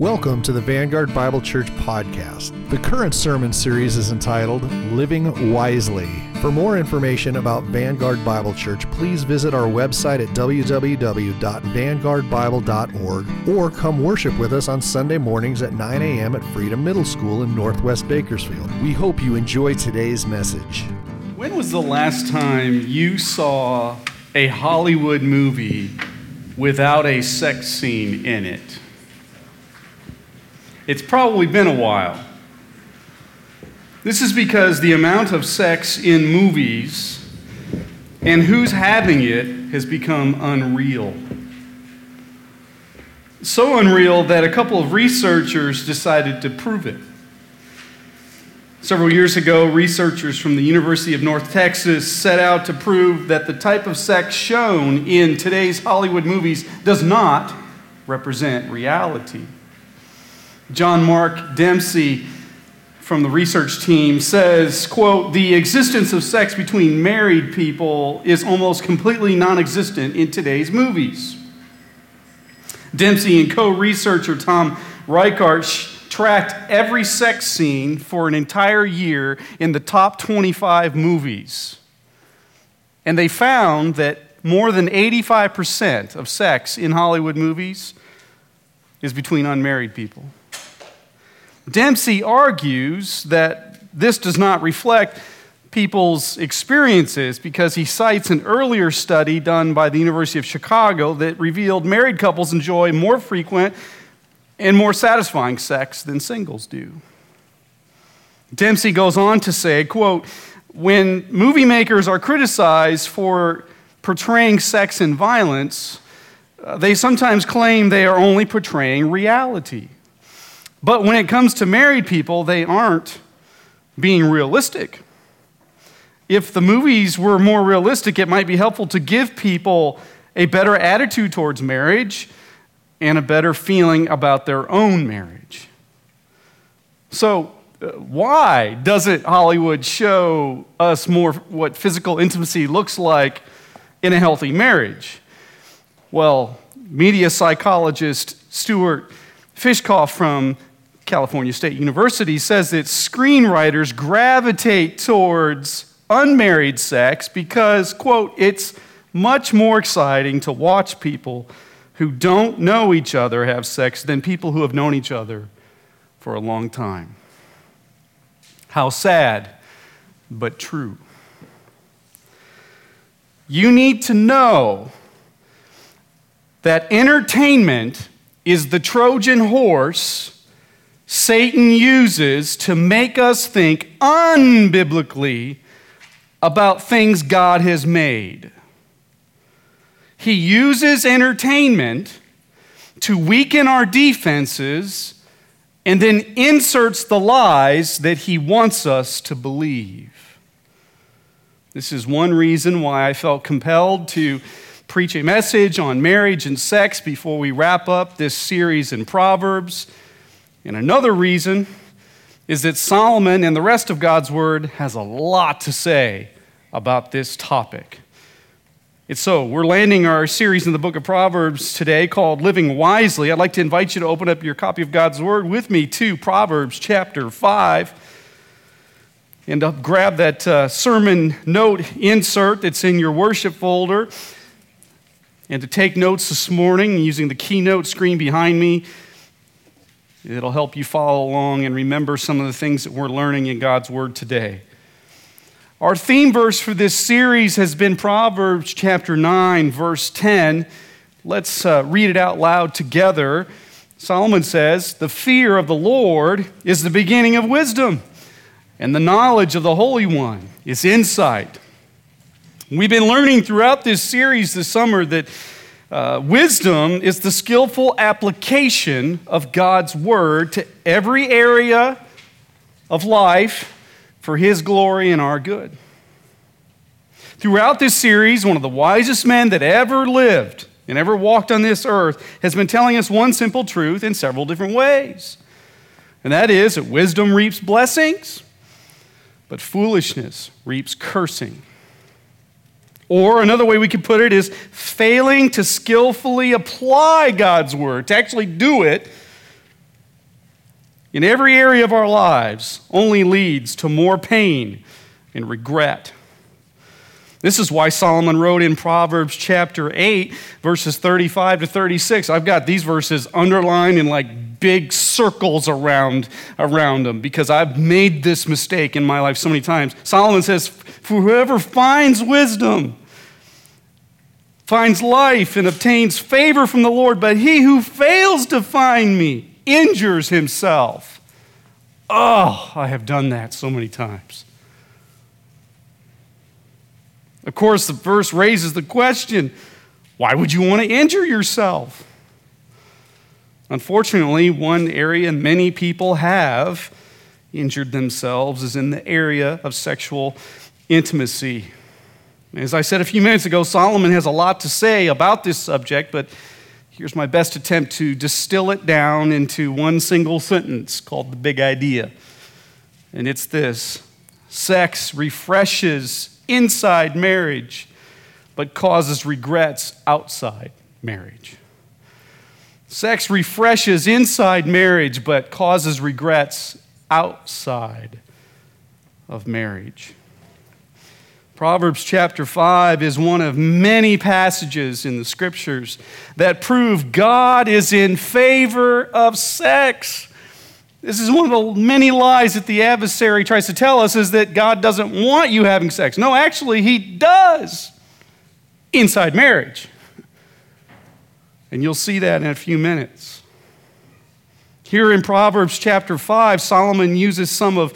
Welcome to the Vanguard Bible Church podcast. The current sermon series is entitled Living Wisely. For more information about Vanguard Bible Church, please visit our website at www.vanguardbible.org or come worship with us on Sunday mornings at 9 a.m. at Freedom Middle School in Northwest Bakersfield. We hope you enjoy today's message. When was the last time you saw a Hollywood movie without a sex scene in it? It's probably been a while. This is because the amount of sex in movies and who's having it has become unreal. So unreal that a couple of researchers decided to prove it. Several years ago, researchers from the University of North Texas set out to prove that the type of sex shown in today's Hollywood movies does not represent reality. John Mark Dempsey from the research team says, quote, the existence of sex between married people is almost completely non-existent in today's movies. Dempsey and co-researcher Tom Reichert tracked every sex scene for an entire year in the top 25 movies. And they found that more than 85% of sex in Hollywood movies is between unmarried people. Dempsey argues that this does not reflect people's experiences because he cites an earlier study done by the University of Chicago that revealed married couples enjoy more frequent and more satisfying sex than singles do. Dempsey goes on to say, quote, when movie makers are criticized for portraying sex and violence, uh, they sometimes claim they are only portraying reality. But when it comes to married people, they aren't being realistic. If the movies were more realistic, it might be helpful to give people a better attitude towards marriage and a better feeling about their own marriage. So, uh, why doesn't Hollywood show us more what physical intimacy looks like in a healthy marriage? Well, media psychologist Stuart Fischoff from California State University says that screenwriters gravitate towards unmarried sex because, quote, it's much more exciting to watch people who don't know each other have sex than people who have known each other for a long time. How sad, but true. You need to know that entertainment is the Trojan horse Satan uses to make us think unbiblically about things God has made. He uses entertainment to weaken our defenses and then inserts the lies that he wants us to believe. This is one reason why I felt compelled to preach a message on marriage and sex before we wrap up this series in Proverbs. And another reason is that Solomon and the rest of God's word has a lot to say about this topic. It's so, we're landing our series in the book of Proverbs today called Living Wisely. I'd like to invite you to open up your copy of God's Word with me to Proverbs chapter 5 and to grab that uh, sermon note insert that's in your worship folder and to take notes this morning using the keynote screen behind me. It'll help you follow along and remember some of the things that we're learning in God's Word today. Our theme verse for this series has been Proverbs chapter 9, verse 10. Let's uh, read it out loud together. Solomon says, The fear of the Lord is the beginning of wisdom, and the knowledge of the Holy One is insight. We've been learning throughout this series this summer that uh, wisdom is the skillful application of God's word to every area of life for His glory and our good. Throughout this series, one of the wisest men that ever lived and ever walked on this earth has been telling us one simple truth in several different ways. And that is that wisdom reaps blessings, but foolishness reaps cursing. Or another way we could put it is failing to skillfully apply God's word, to actually do it, in every area of our lives only leads to more pain and regret. This is why Solomon wrote in Proverbs chapter 8, verses 35 to 36. I've got these verses underlined in like big circles around, around them because I've made this mistake in my life so many times. Solomon says, For whoever finds wisdom finds life and obtains favor from the Lord, but he who fails to find me injures himself. Oh, I have done that so many times. Of course, the verse raises the question why would you want to injure yourself? Unfortunately, one area many people have injured themselves is in the area of sexual intimacy. As I said a few minutes ago, Solomon has a lot to say about this subject, but here's my best attempt to distill it down into one single sentence called the big idea. And it's this sex refreshes inside marriage, but causes regrets outside marriage. Sex refreshes inside marriage, but causes regrets outside of marriage. Proverbs chapter 5 is one of many passages in the scriptures that prove God is in favor of sex. This is one of the many lies that the adversary tries to tell us is that God doesn't want you having sex. No, actually, he does inside marriage. And you'll see that in a few minutes. Here in Proverbs chapter 5, Solomon uses some of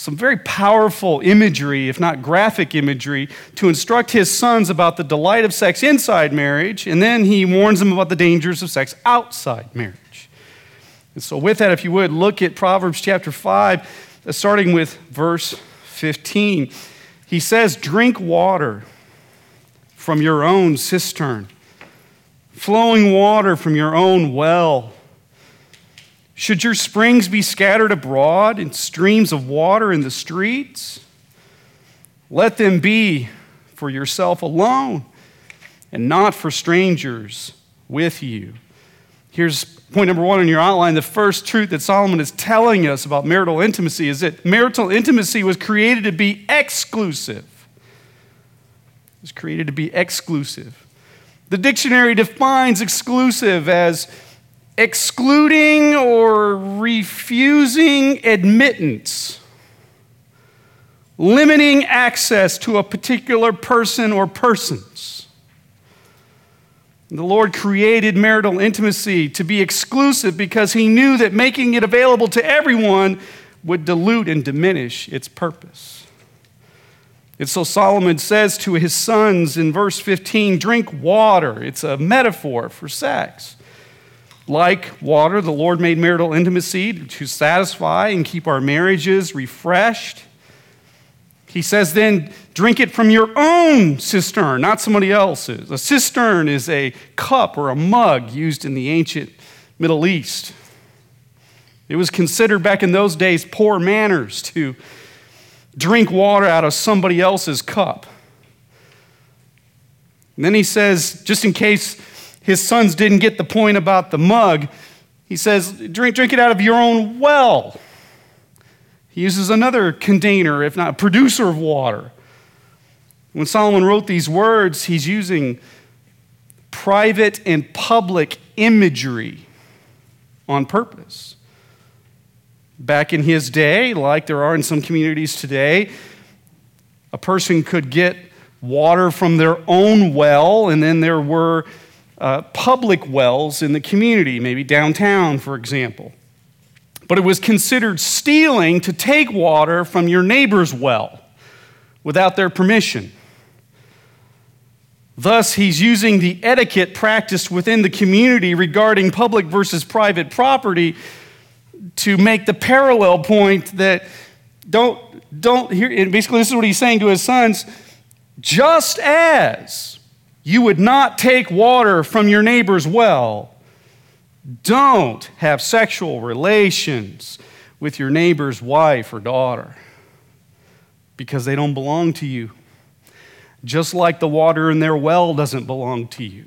some very powerful imagery, if not graphic imagery, to instruct his sons about the delight of sex inside marriage, and then he warns them about the dangers of sex outside marriage. And so, with that, if you would, look at Proverbs chapter 5, uh, starting with verse 15. He says, Drink water from your own cistern, flowing water from your own well. Should your springs be scattered abroad and streams of water in the streets? Let them be for yourself alone and not for strangers with you. Here's point number one in your outline, the first truth that Solomon is telling us about marital intimacy is that marital intimacy was created to be exclusive. It was created to be exclusive. The dictionary defines exclusive as excluding or refusing admittance, limiting access to a particular person or persons. The Lord created marital intimacy to be exclusive because He knew that making it available to everyone would dilute and diminish its purpose. And so Solomon says to his sons in verse 15 drink water. It's a metaphor for sex. Like water, the Lord made marital intimacy to satisfy and keep our marriages refreshed. He says, then drink it from your own cistern, not somebody else's. A cistern is a cup or a mug used in the ancient Middle East. It was considered back in those days poor manners to drink water out of somebody else's cup. And then he says, just in case his sons didn't get the point about the mug, he says, drink, drink it out of your own well. He uses another container, if not producer of water. When Solomon wrote these words, he's using private and public imagery on purpose. Back in his day, like there are in some communities today, a person could get water from their own well, and then there were uh, public wells in the community, maybe downtown, for example but it was considered stealing to take water from your neighbor's well without their permission. Thus, he's using the etiquette practiced within the community regarding public versus private property to make the parallel point that don't, don't hear, basically, this is what he's saying to his sons just as you would not take water from your neighbor's well, don't have sexual relations with your neighbor's wife or daughter because they don't belong to you. Just like the water in their well doesn't belong to you.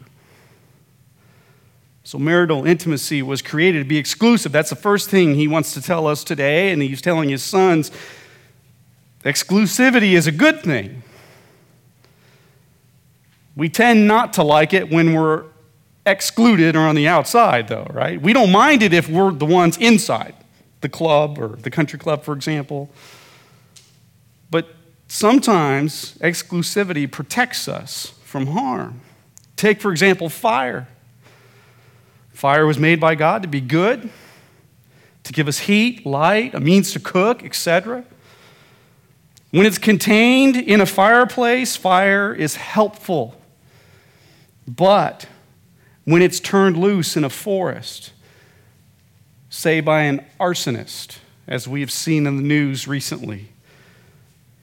So, marital intimacy was created to be exclusive. That's the first thing he wants to tell us today, and he's telling his sons exclusivity is a good thing. We tend not to like it when we're excluded or on the outside, though, right? We don't mind it if we're the ones inside the club or the country club, for example. But sometimes exclusivity protects us from harm. Take, for example, fire. Fire was made by God to be good, to give us heat, light, a means to cook, etc. When it's contained in a fireplace, fire is helpful. But when it's turned loose in a forest, say by an arsonist, as we have seen in the news recently,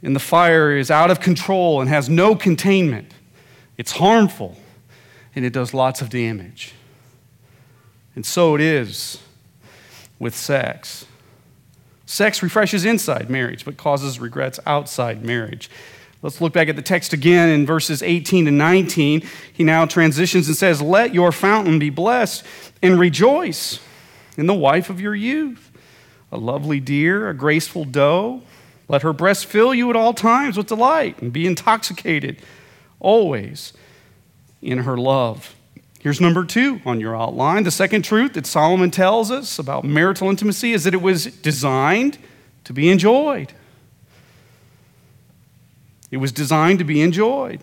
and the fire is out of control and has no containment, it's harmful and it does lots of damage. And so it is with sex. Sex refreshes inside marriage, but causes regrets outside marriage. Let's look back at the text again in verses 18 and 19. He now transitions and says, Let your fountain be blessed and rejoice in the wife of your youth, a lovely deer, a graceful doe. Let her breast fill you at all times with delight and be intoxicated always in her love. Here's number two on your outline. The second truth that Solomon tells us about marital intimacy is that it was designed to be enjoyed. It was designed to be enjoyed.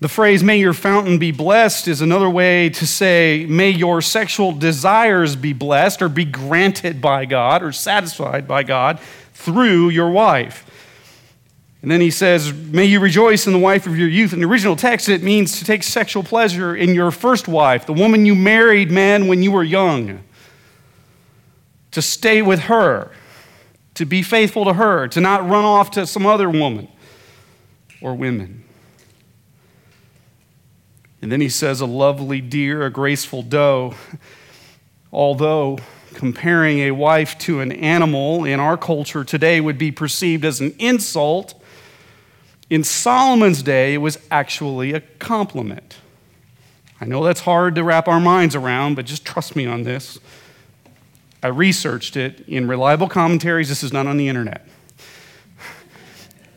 The phrase, may your fountain be blessed, is another way to say, may your sexual desires be blessed or be granted by God or satisfied by God through your wife. And then he says, May you rejoice in the wife of your youth. In the original text, it means to take sexual pleasure in your first wife, the woman you married, man, when you were young. To stay with her to be faithful to her, to not run off to some other woman or women. And then he says, a lovely deer, a graceful doe. Although comparing a wife to an animal in our culture today would be perceived as an insult, in Solomon's day, it was actually a compliment. I know that's hard to wrap our minds around, but just trust me on this. I researched it in reliable commentaries. This is not on the internet.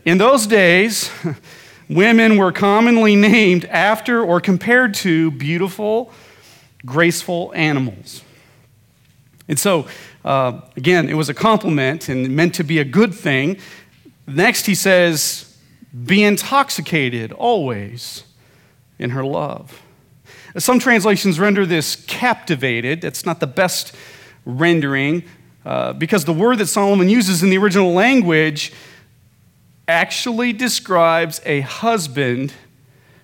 In those days, women were commonly named after or compared to beautiful, graceful animals. And so, uh, again, it was a compliment and meant to be a good thing. Next, he says, be intoxicated always in her love. Some translations render this captivated. That's not the best rendering, uh, because the word that Solomon uses in the original language actually describes a husband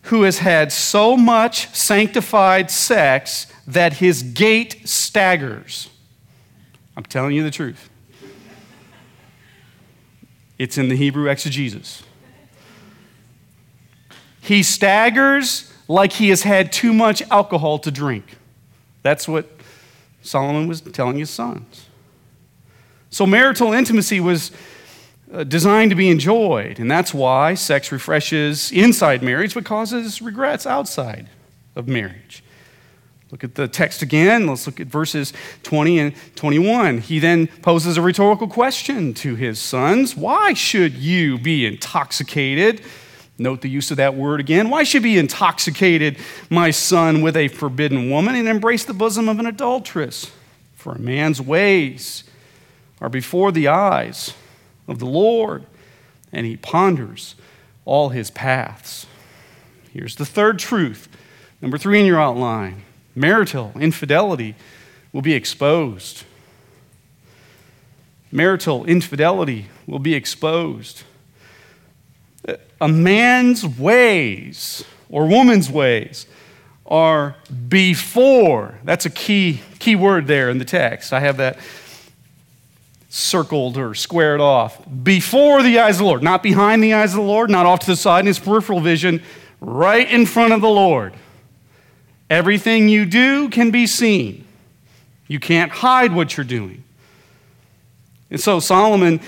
who has had so much sanctified sex that his gait staggers. I'm telling you the truth. It's in the Hebrew exegesis. He staggers like he has had too much alcohol to drink. That's what Solomon was telling his sons. So marital intimacy was uh, designed to be enjoyed, and that's why sex refreshes inside marriage but causes regrets outside of marriage. Look at the text again. Let's look at verses 20 and 21. He then poses a rhetorical question to his sons Why should you be intoxicated? Note the use of that word again. Why should be intoxicated, my son, with a forbidden woman and embrace the bosom of an adulteress? For a man's ways are before the eyes of the Lord, and he ponders all his paths. Here's the third truth. Number three in your outline marital infidelity will be exposed. Marital infidelity will be exposed a man's ways or woman's ways are before. That's a key, key word there in the text. I have that circled or squared off. Before the eyes of the Lord, not behind the eyes of the Lord, not off to the side in his peripheral vision, right in front of the Lord. Everything you do can be seen. You can't hide what you're doing. And so Solomon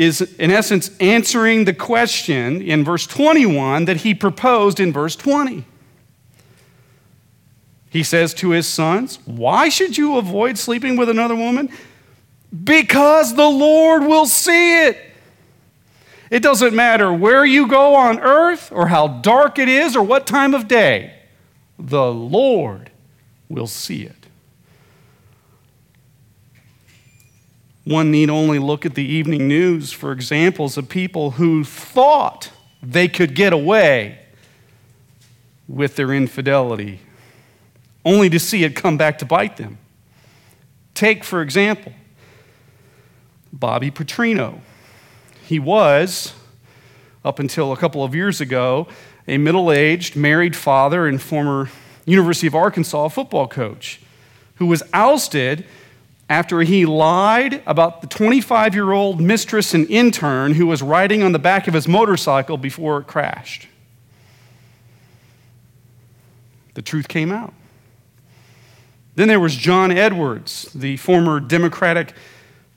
is, in essence, answering the question in verse 21 that he proposed in verse 20. He says to his sons, Why should you avoid sleeping with another woman? Because the Lord will see it. It doesn't matter where you go on earth or how dark it is or what time of day, the Lord will see it. One need only look at the evening news for examples of people who thought they could get away with their infidelity, only to see it come back to bite them. Take, for example, Bobby Petrino. He was, up until a couple of years ago, a middle aged married father and former University of Arkansas football coach who was ousted after he lied about the 25 year old mistress and intern who was riding on the back of his motorcycle before it crashed. The truth came out. Then there was John Edwards, the former Democratic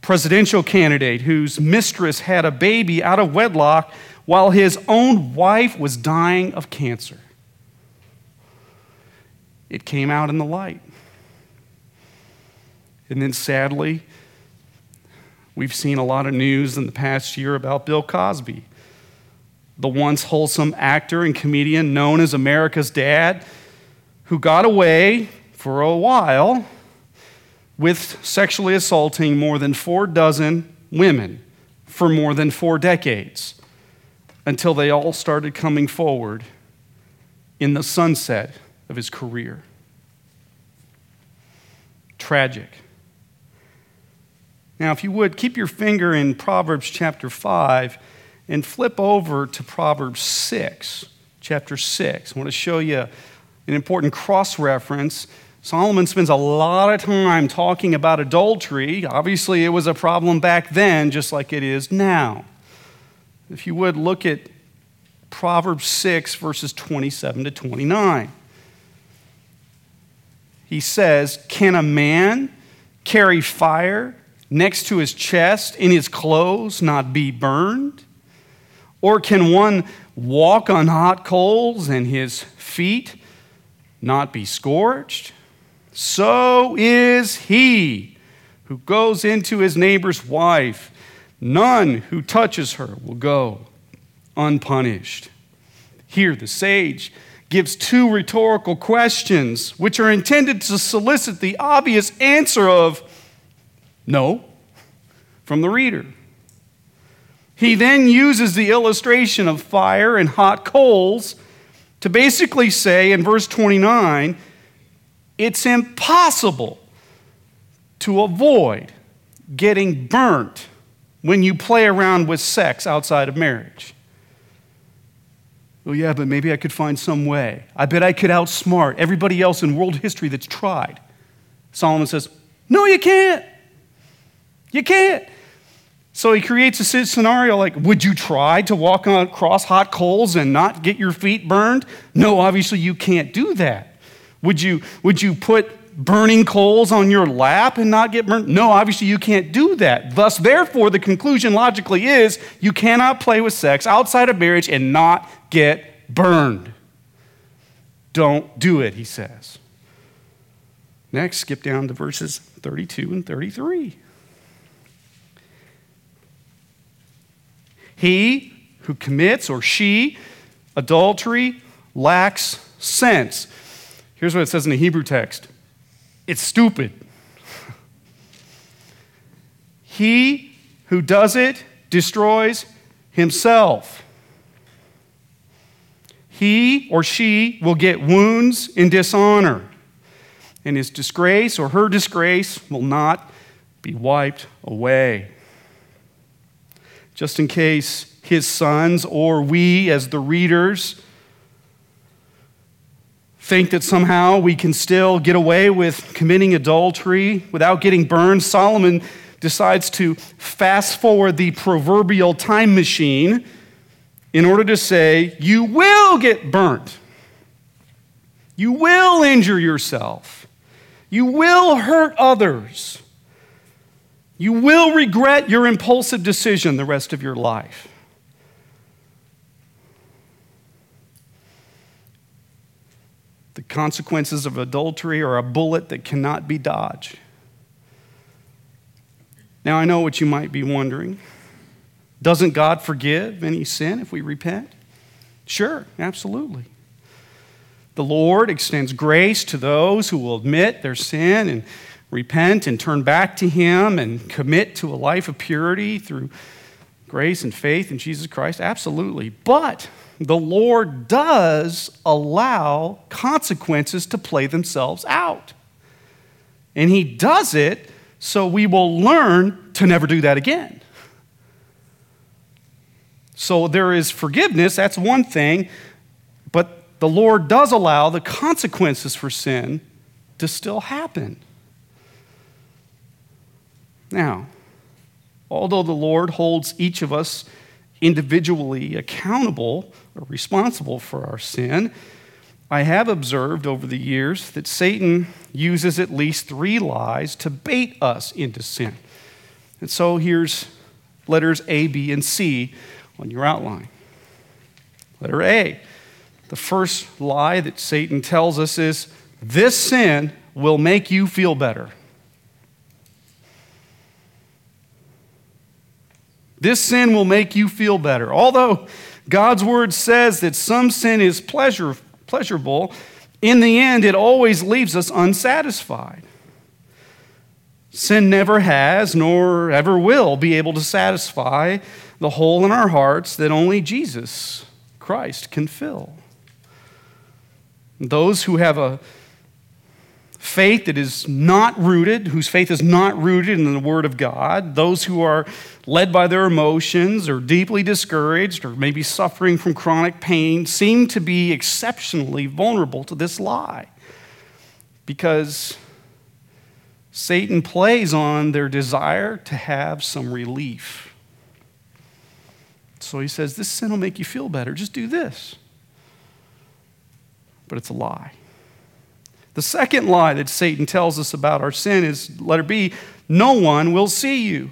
presidential candidate whose mistress had a baby out of wedlock while his own wife was dying of cancer. It came out in the light. And then sadly, we've seen a lot of news in the past year about Bill Cosby, the once wholesome actor and comedian known as America's Dad, who got away for a while with sexually assaulting more than four dozen women for more than four decades until they all started coming forward in the sunset of his career. Tragic. Now, if you would, keep your finger in Proverbs chapter 5 and flip over to Proverbs 6, chapter 6. I want to show you an important cross reference. Solomon spends a lot of time talking about adultery. Obviously, it was a problem back then, just like it is now. If you would, look at Proverbs 6, verses 27 to 29. He says, Can a man carry fire next to his chest in his clothes not be burned? Or can one walk on hot coals and his feet not be scorched? So is he who goes into his neighbor's wife. None who touches her will go unpunished. Here, the sage gives two rhetorical questions which are intended to solicit the obvious answer of no, from the reader. He then uses the illustration of fire and hot coals to basically say in verse 29 it's impossible to avoid getting burnt when you play around with sex outside of marriage. Well, yeah, but maybe I could find some way. I bet I could outsmart everybody else in world history that's tried. Solomon says, No, you can't. You can't. So he creates a scenario like, would you try to walk across hot coals and not get your feet burned? No, obviously you can't do that. Would you, would you put burning coals on your lap and not get burned? No, obviously you can't do that. Thus, therefore, the conclusion logically is you cannot play with sex outside of marriage and not get burned. Don't do it, he says. Next, skip down to verses 32 and 33. He who commits or she adultery lacks sense. Here's what it says in the Hebrew text it's stupid. he who does it destroys himself. He or she will get wounds in dishonor, and his disgrace or her disgrace will not be wiped away just in case his sons or we, as the readers, think that somehow we can still get away with committing adultery without getting burned, Solomon decides to fast forward the proverbial time machine in order to say, You will get burnt. You will injure yourself. You will hurt others. You will regret your impulsive decision the rest of your life. The consequences of adultery are a bullet that cannot be dodged. Now, I know what you might be wondering. Doesn't God forgive any sin if we repent? Sure, absolutely. The Lord extends grace to those who will admit their sin and repent and turn back to Him and commit to a life of purity through grace and faith in Jesus Christ? Absolutely. But the Lord does allow consequences to play themselves out. And He does it so we will learn to never do that again. So there is forgiveness, that's one thing, but the Lord does allow the consequences for sin to still happen. Now, although the Lord holds each of us individually accountable or responsible for our sin, I have observed over the years that Satan uses at least three lies to bait us into sin. And so here's letters A, B, and C on your outline. Letter A. The first lie that Satan tells us is this sin will make you feel better. This sin will make you feel better. Although God's word says that some sin is pleasure, pleasurable, in the end, it always leaves us unsatisfied. Sin never has, nor ever will, be able to satisfy the hole in our hearts that only Jesus Christ can fill. Those who have a faith that is not rooted, whose faith is not rooted in the Word of God, those who are led by their emotions or deeply discouraged or maybe suffering from chronic pain, seem to be exceptionally vulnerable to this lie because Satan plays on their desire to have some relief. So he says, This sin will make you feel better. Just do this. But it's a lie. The second lie that Satan tells us about our sin is letter B no one will see you.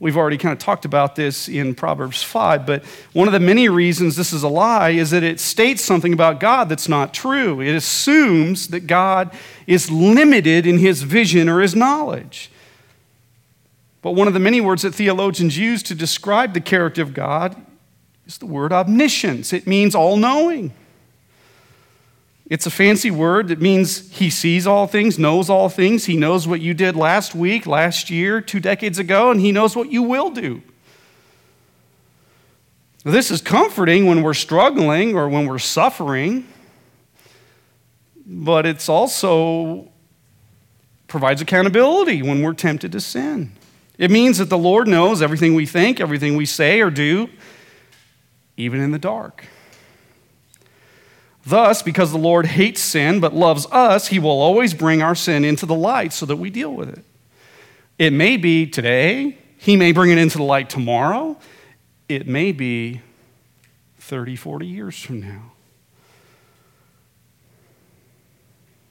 We've already kind of talked about this in Proverbs 5, but one of the many reasons this is a lie is that it states something about God that's not true. It assumes that God is limited in his vision or his knowledge. But one of the many words that theologians use to describe the character of God is the word omniscience. It means all knowing. It's a fancy word that means he sees all things, knows all things. He knows what you did last week, last year, two decades ago, and he knows what you will do. This is comforting when we're struggling or when we're suffering, but it's also provides accountability when we're tempted to sin. It means that the Lord knows everything we think, everything we say or do, even in the dark. Thus, because the Lord hates sin but loves us, he will always bring our sin into the light so that we deal with it. It may be today, he may bring it into the light tomorrow, it may be 30, 40 years from now.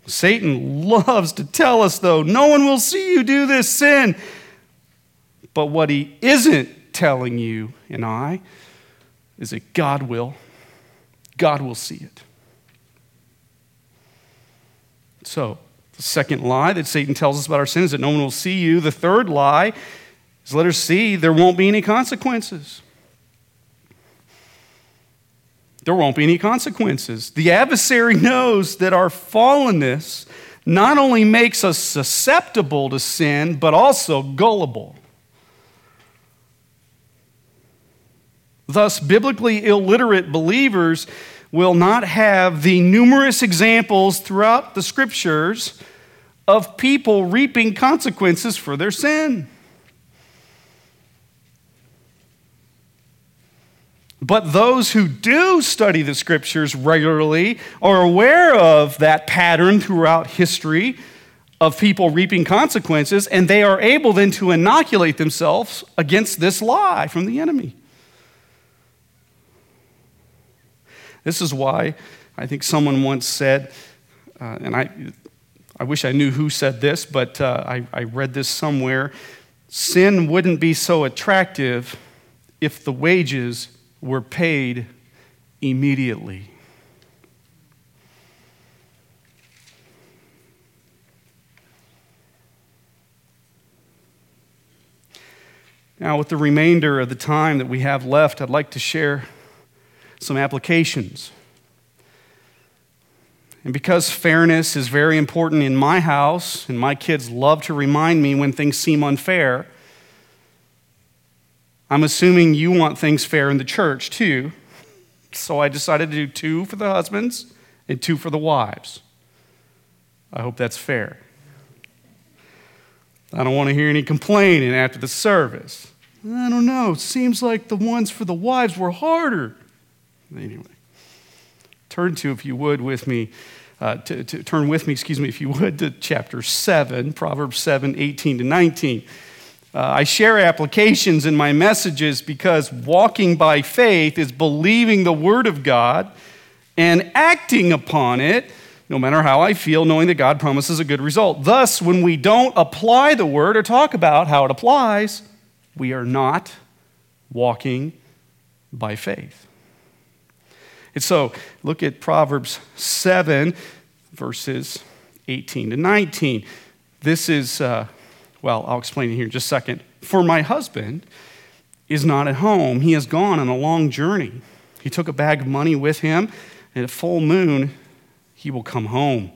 Satan loves to tell us, though, no one will see you do this sin. But what he isn't telling you and I is that God will. God will see it. So, the second lie that Satan tells us about our sin is that no one will see you. The third lie is let her see there won't be any consequences. There won't be any consequences. The adversary knows that our fallenness not only makes us susceptible to sin, but also gullible. Thus, biblically illiterate believers will not have the numerous examples throughout the scriptures of people reaping consequences for their sin. But those who do study the scriptures regularly are aware of that pattern throughout history of people reaping consequences, and they are able then to inoculate themselves against this lie from the enemy. This is why I think someone once said, uh, and I, I wish I knew who said this, but uh, I, I read this somewhere sin wouldn't be so attractive if the wages were paid immediately. Now, with the remainder of the time that we have left, I'd like to share some applications. And because fairness is very important in my house, and my kids love to remind me when things seem unfair, I'm assuming you want things fair in the church too. So I decided to do two for the husbands and two for the wives. I hope that's fair. I don't want to hear any complaining after the service. I don't know. It Seems like the ones for the wives were harder. Anyway, turn to, if you would, with me, uh, to, to, turn with me, excuse me, if you would, to chapter 7, Proverbs 7, 18 to 19. Uh, I share applications in my messages because walking by faith is believing the Word of God and acting upon it, no matter how I feel, knowing that God promises a good result. Thus, when we don't apply the Word or talk about how it applies, we are not walking by faith. And so, look at Proverbs 7, verses 18 to 19. This is, uh, well, I'll explain it here in just a second. For my husband is not at home, he has gone on a long journey. He took a bag of money with him, and at full moon, he will come home.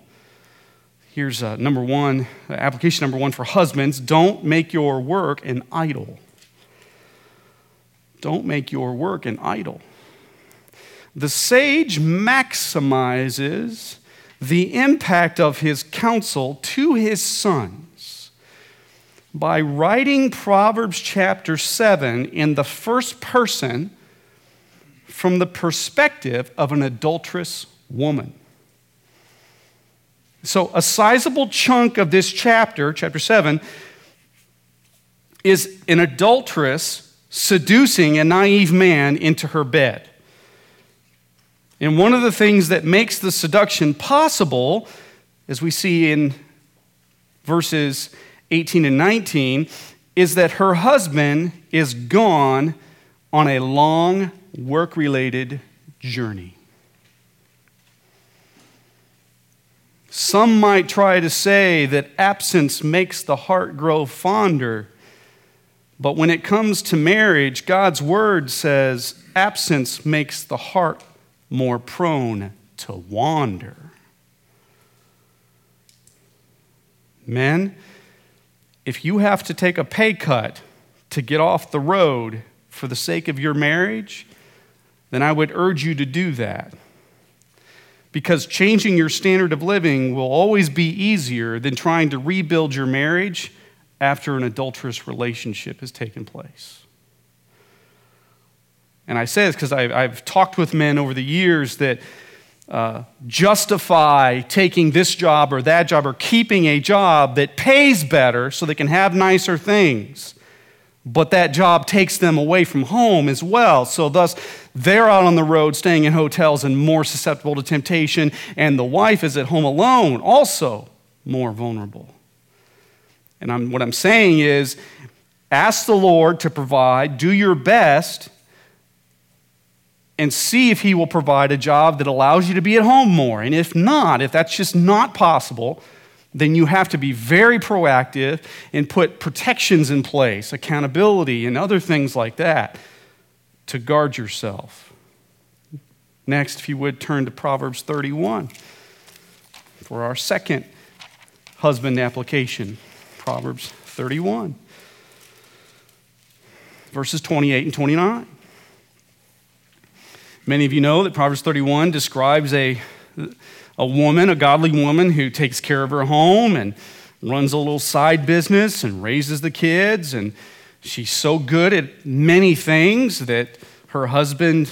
Here's uh, number one, application number one for husbands don't make your work an idol. Don't make your work an idol. The sage maximizes the impact of his counsel to his sons by writing Proverbs chapter 7 in the first person from the perspective of an adulterous woman. So, a sizable chunk of this chapter, chapter 7, is an adulteress seducing a naive man into her bed. And one of the things that makes the seduction possible, as we see in verses 18 and 19, is that her husband is gone on a long work related journey. Some might try to say that absence makes the heart grow fonder. But when it comes to marriage, God's word says absence makes the heart more prone to wander. Men, if you have to take a pay cut to get off the road for the sake of your marriage, then I would urge you to do that. Because changing your standard of living will always be easier than trying to rebuild your marriage after an adulterous relationship has taken place. And I say this because I've talked with men over the years that uh, justify taking this job or that job or keeping a job that pays better so they can have nicer things. But that job takes them away from home as well. So, thus, they're out on the road staying in hotels and more susceptible to temptation, and the wife is at home alone, also more vulnerable. And I'm, what I'm saying is ask the Lord to provide, do your best and see if He will provide a job that allows you to be at home more. And if not, if that's just not possible, then you have to be very proactive and put protections in place, accountability, and other things like that to guard yourself. Next, if you would turn to Proverbs 31 for our second husband application. Proverbs 31, verses 28 and 29. Many of you know that Proverbs 31 describes a, a woman, a godly woman, who takes care of her home and runs a little side business and raises the kids. And she's so good at many things that her husband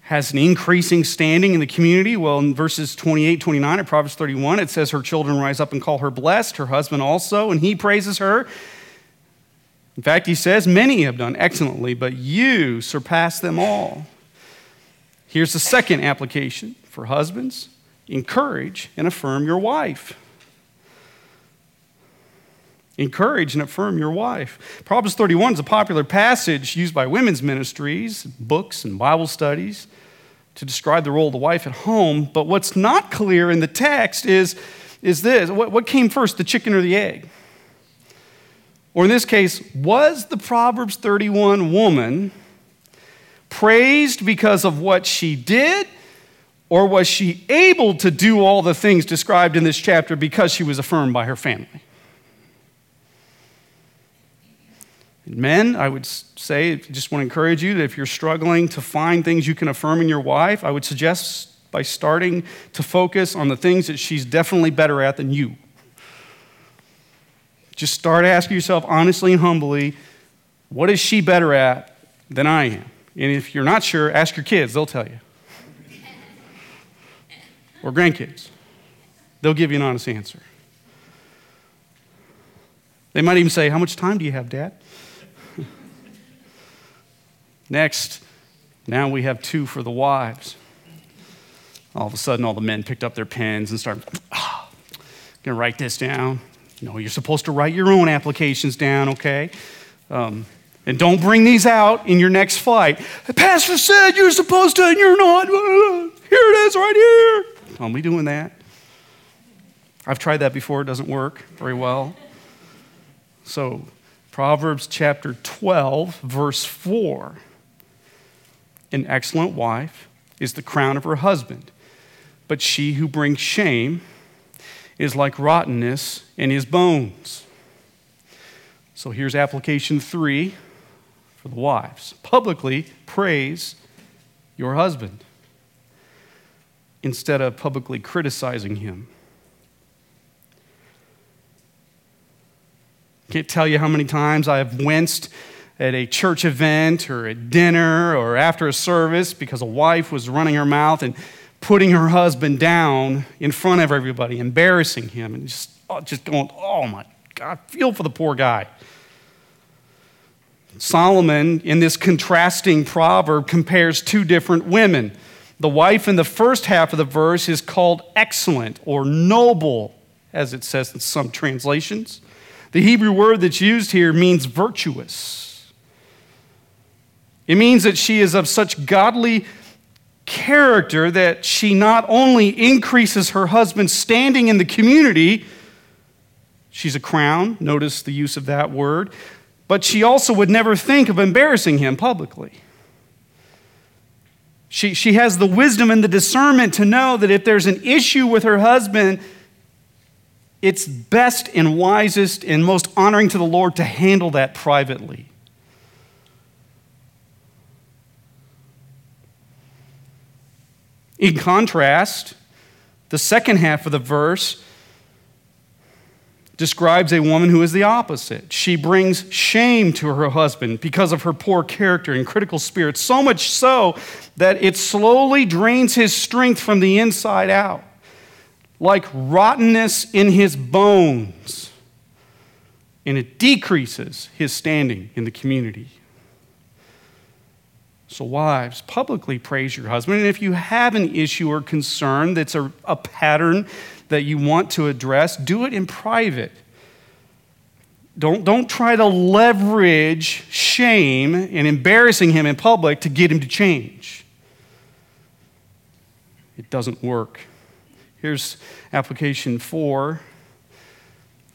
has an increasing standing in the community. Well, in verses 28, 29 of Proverbs 31, it says her children rise up and call her blessed, her husband also, and he praises her. In fact, he says, Many have done excellently, but you surpass them all. Here's the second application for husbands encourage and affirm your wife. Encourage and affirm your wife. Proverbs 31 is a popular passage used by women's ministries, books, and Bible studies to describe the role of the wife at home. But what's not clear in the text is, is this what, what came first, the chicken or the egg? Or in this case, was the Proverbs 31 woman praised because of what she did? Or was she able to do all the things described in this chapter because she was affirmed by her family? Men, I would say, just want to encourage you that if you're struggling to find things you can affirm in your wife, I would suggest by starting to focus on the things that she's definitely better at than you. Just start asking yourself honestly and humbly, what is she better at than I am? And if you're not sure, ask your kids, they'll tell you. or grandkids. They'll give you an honest answer. They might even say, How much time do you have, Dad? Next, now we have two for the wives. All of a sudden, all the men picked up their pens and started, oh, gonna write this down. No, you're supposed to write your own applications down, okay? Um, and don't bring these out in your next flight. The pastor said you're supposed to, and you're not. Here it is, right here. Don't be doing that. I've tried that before, it doesn't work very well. So, Proverbs chapter 12, verse 4 An excellent wife is the crown of her husband, but she who brings shame is like rottenness in his bones. So here's application three for the wives publicly praise your husband instead of publicly criticizing him. Can't tell you how many times I have winced at a church event or at dinner or after a service because a wife was running her mouth and putting her husband down in front of everybody, embarrassing him, and just, just going, oh my God, feel for the poor guy. Solomon, in this contrasting proverb, compares two different women. The wife in the first half of the verse is called excellent or noble, as it says in some translations. The Hebrew word that's used here means virtuous. It means that she is of such godly character that she not only increases her husband's standing in the community, she's a crown, notice the use of that word, but she also would never think of embarrassing him publicly. She, she has the wisdom and the discernment to know that if there's an issue with her husband, it's best and wisest and most honoring to the Lord to handle that privately. In contrast, the second half of the verse describes a woman who is the opposite. She brings shame to her husband because of her poor character and critical spirit, so much so that it slowly drains his strength from the inside out, like rottenness in his bones, and it decreases his standing in the community. So, wives, publicly praise your husband. And if you have an issue or concern that's a, a pattern that you want to address, do it in private. Don't, don't try to leverage shame and embarrassing him in public to get him to change. It doesn't work. Here's application four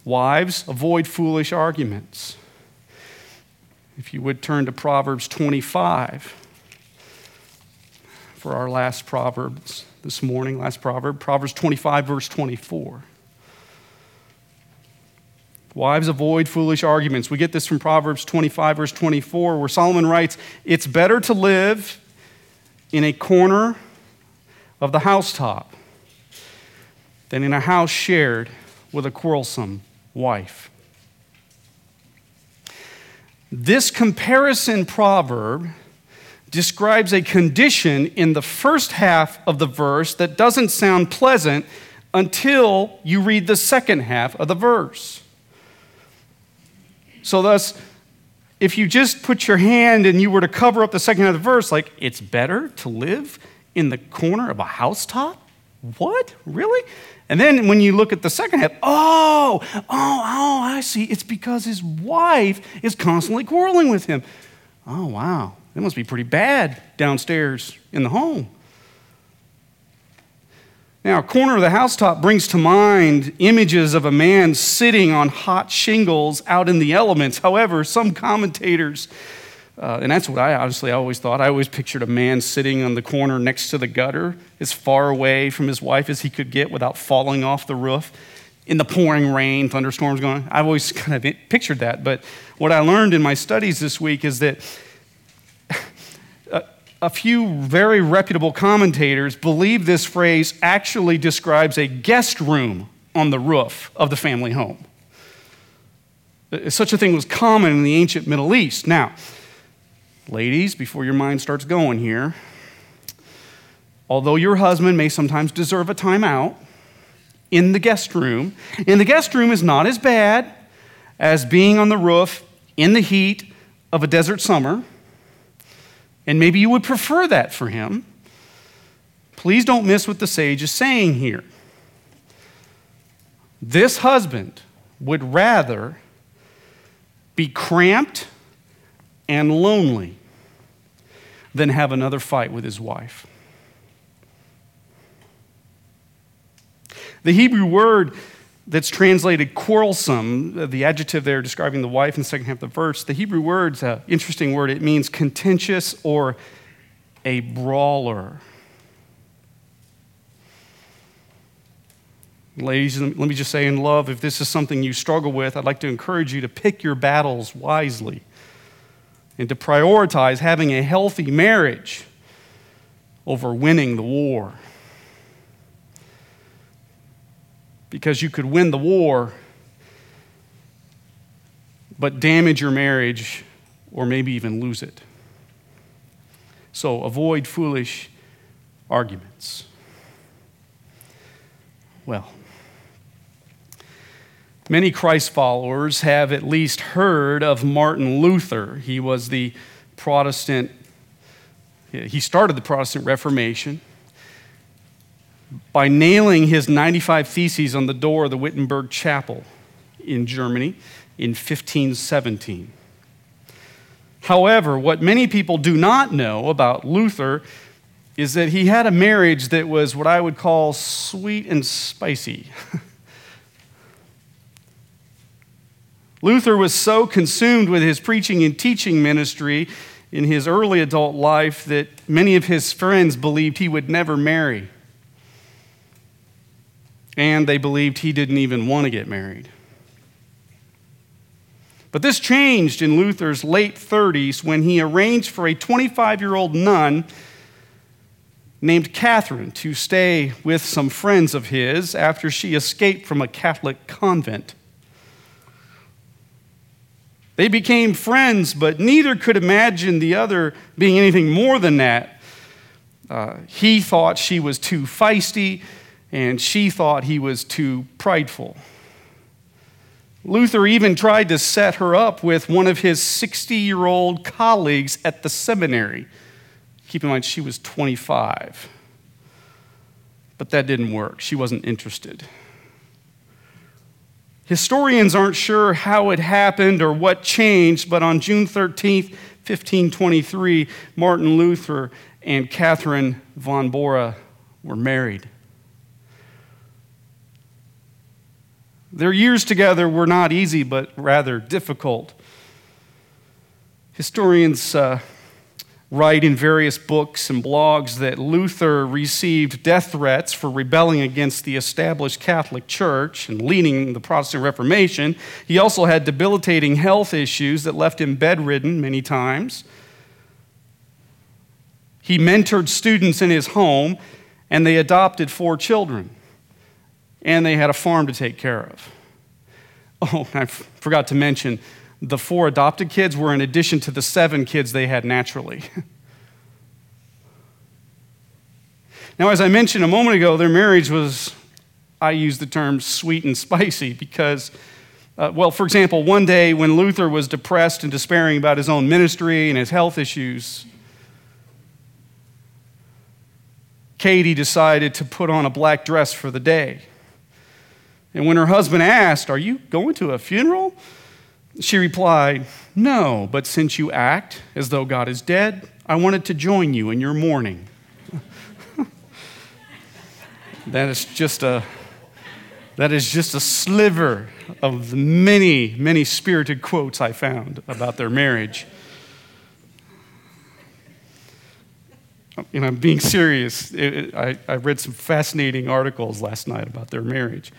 Wives, avoid foolish arguments. If you would turn to Proverbs 25 for our last Proverbs this morning, last proverb, Proverbs 25, verse 24. Wives avoid foolish arguments. We get this from Proverbs 25, verse 24, where Solomon writes, It's better to live in a corner of the housetop than in a house shared with a quarrelsome wife. This comparison proverb describes a condition in the first half of the verse that doesn't sound pleasant until you read the second half of the verse. So, thus, if you just put your hand and you were to cover up the second half of the verse, like, it's better to live in the corner of a housetop? What? Really? And then when you look at the second half, oh, oh, oh, I see. It's because his wife is constantly quarreling with him. Oh, wow. It must be pretty bad downstairs in the home. Now, a corner of the housetop brings to mind images of a man sitting on hot shingles out in the elements. However, some commentators, uh, and that's what I honestly always thought, I always pictured a man sitting on the corner next to the gutter, as far away from his wife as he could get without falling off the roof in the pouring rain, thunderstorms going. I've always kind of pictured that. But what I learned in my studies this week is that a few very reputable commentators believe this phrase actually describes a guest room on the roof of the family home. Uh, such a thing was common in the ancient Middle East. Now, ladies, before your mind starts going here, although your husband may sometimes deserve a timeout in the guest room, in the guest room is not as bad as being on the roof in the heat of a desert summer and maybe you would prefer that for him. Please don't miss what the sage is saying here. This husband would rather be cramped and lonely than have another fight with his wife. The Hebrew word that's translated quarrelsome, uh, the adjective there describing the wife in the second half of the verse, the Hebrew word's an interesting word. It means contentious or a brawler. Ladies, let me just say in love, if this is something you struggle with, I'd like to encourage you to pick your battles wisely and to prioritize having a healthy marriage over winning the war. Because you could win the war, but damage your marriage or maybe even lose it. So avoid foolish arguments. Well, many Christ followers have at least heard of Martin Luther. He was the Protestant, he started the Protestant Reformation by nailing his 95 Theses on the door of the Wittenberg Chapel in Germany in 1517. However, what many people do not know about Luther is that he had a marriage that was what I would call sweet and spicy. Luther was so consumed with his preaching and teaching ministry in his early adult life that many of his friends believed he would never marry and they believed he didn't even want to get married. But this changed in Luther's late 30s when he arranged for a 25 year old nun named Catherine to stay with some friends of his after she escaped from a Catholic convent. They became friends, but neither could imagine the other being anything more than that. Uh, he thought she was too feisty and she thought he was too prideful. Luther even tried to set her up with one of his 60 year old colleagues at the seminary. Keep in mind, she was 25. But that didn't work. She wasn't interested. Historians aren't sure how it happened or what changed, but on June 13th, 1523, Martin Luther and Catherine von Bora were married. Their years together were not easy, but rather difficult. Historians uh, write in various books and blogs that Luther received death threats for rebelling against the established Catholic Church and leading the Protestant Reformation. He also had debilitating health issues that left him bedridden many times. He mentored students in his home, and they adopted four children and they had a farm to take care of. Oh, I f- forgot to mention the four adopted kids were in addition to the seven kids they had naturally. now, as I mentioned a moment ago, their marriage was, I use the term sweet and spicy because, uh, well, for example, one day when Luther was depressed and despairing about his own ministry and his health issues, Katie decided to put on a black dress for the day. And when her husband asked, Are you going to a funeral? She replied, No, but since you act as though God is dead, I wanted to join you in your mourning. That is just a that is just a sliver of the many, many spirited quotes I found about their marriage. Know, I'm being serious. It, it, I, I read some fascinating articles last night about their marriage.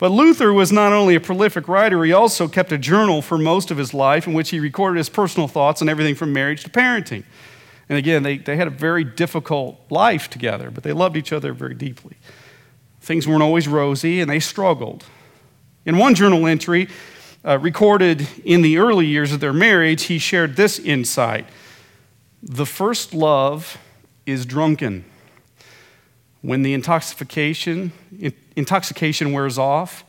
But Luther was not only a prolific writer, he also kept a journal for most of his life in which he recorded his personal thoughts on everything from marriage to parenting. And again, they, they had a very difficult life together, but they loved each other very deeply. Things weren't always rosy, and they struggled. In one journal entry, uh, recorded in the early years of their marriage, he shared this insight The first love is drunken. When the intoxication, intoxication wears off,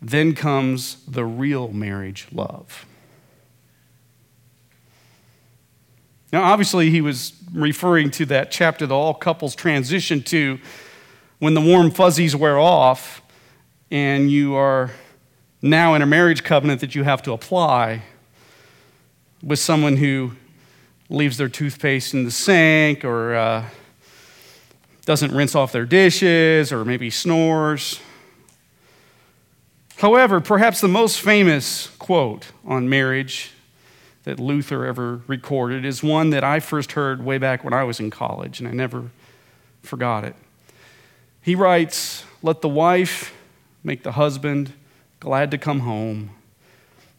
then comes the real marriage love. Now, obviously, he was referring to that chapter that all couples transition to when the warm fuzzies wear off and you are now in a marriage covenant that you have to apply with someone who leaves their toothpaste in the sink or uh, doesn't rinse off their dishes or maybe snores. However, perhaps the most famous quote on marriage that Luther ever recorded is one that I first heard way back when I was in college, and I never forgot it. He writes, Let the wife make the husband glad to come home,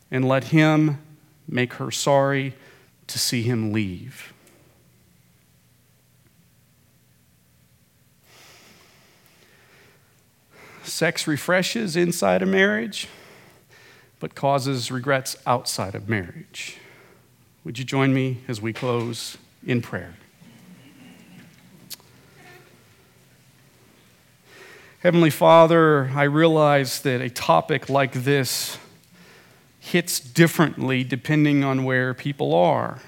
and let him make her sorry to see him leave. Sex refreshes inside a marriage, but causes regrets outside of marriage. Would you join me as we close in prayer? Heavenly Father, I realize that a topic like this hits differently depending on where people are.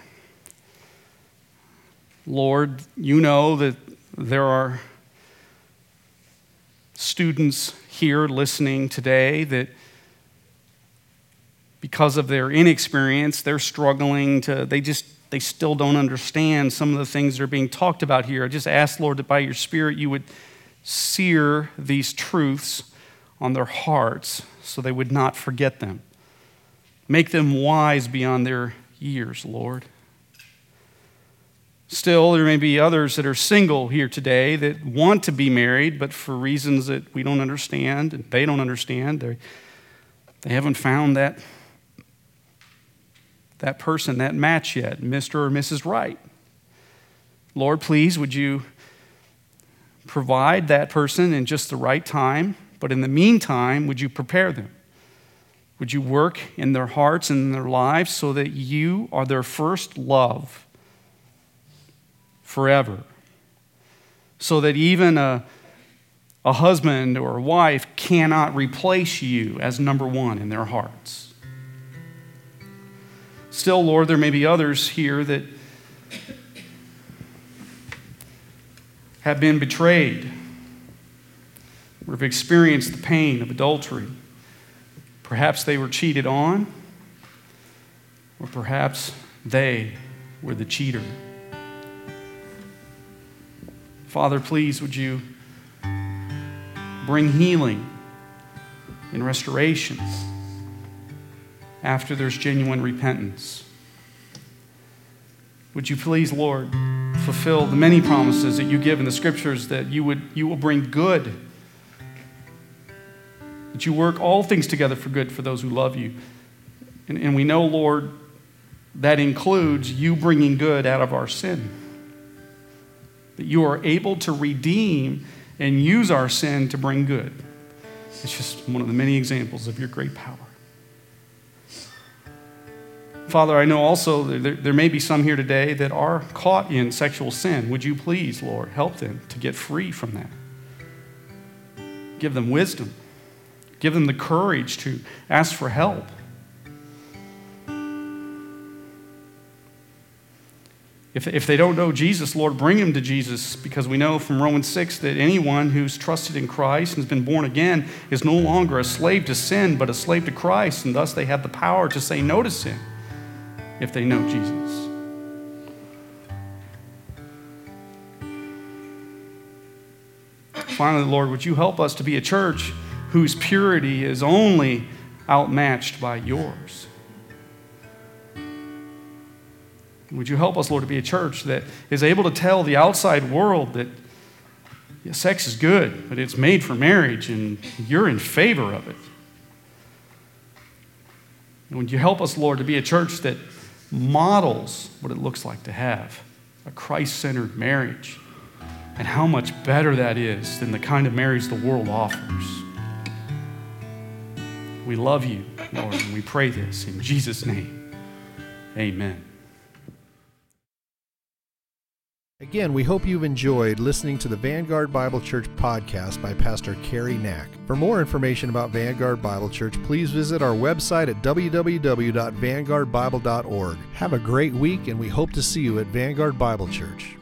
Lord, you know that there are students here listening today that because of their inexperience, they're struggling to, they just, they still don't understand some of the things that are being talked about here. I just ask, Lord, that by your Spirit you would sear these truths on their hearts so they would not forget them. Make them wise beyond their years, Lord. Still, there may be others that are single here today that want to be married, but for reasons that we don't understand and they don't understand, they haven't found that that person, that match yet, Mr. or Mrs. Right. Lord, please, would you provide that person in just the right time, but in the meantime, would you prepare them? Would you work in their hearts and in their lives so that you are their first love forever? So that even a, a husband or a wife cannot replace you as number one in their hearts. Still, Lord, there may be others here that have been betrayed or have experienced the pain of adultery. Perhaps they were cheated on, or perhaps they were the cheater. Father, please, would you bring healing and restoration? after there's genuine repentance. Would you please, Lord, fulfill the many promises that you give in the scriptures that you, would, you will bring good, that you work all things together for good for those who love you. And, and we know, Lord, that includes you bringing good out of our sin. That you are able to redeem and use our sin to bring good. It's just one of the many examples of your great power. Father, I know also there, there may be some here today that are caught in sexual sin. Would you please, Lord, help them to get free from that? Give them wisdom, give them the courage to ask for help. If, if they don't know Jesus, Lord, bring them to Jesus because we know from Romans 6 that anyone who's trusted in Christ and has been born again is no longer a slave to sin, but a slave to Christ, and thus they have the power to say no to sin if they know Jesus. finally, Lord, would you help us to be a church whose purity is only outmatched by yours? Would you help us, Lord, to be a church that is able to tell the outside world that yeah, sex is good, but it's made for marriage and you're in favor of it? And would you help us, Lord, to be a church that models what it looks like to have a Christ centered marriage and how much better that is than the kind of marriage the world offers? We love you, Lord, and we pray this in Jesus' name. Amen. Again, we hope you've enjoyed listening to the Vanguard Bible Church podcast by Pastor Cary Knack. For more information about Vanguard Bible Church, please visit our website at www.vanguardbible.org. Have a great week, and we hope to see you at Vanguard Bible Church.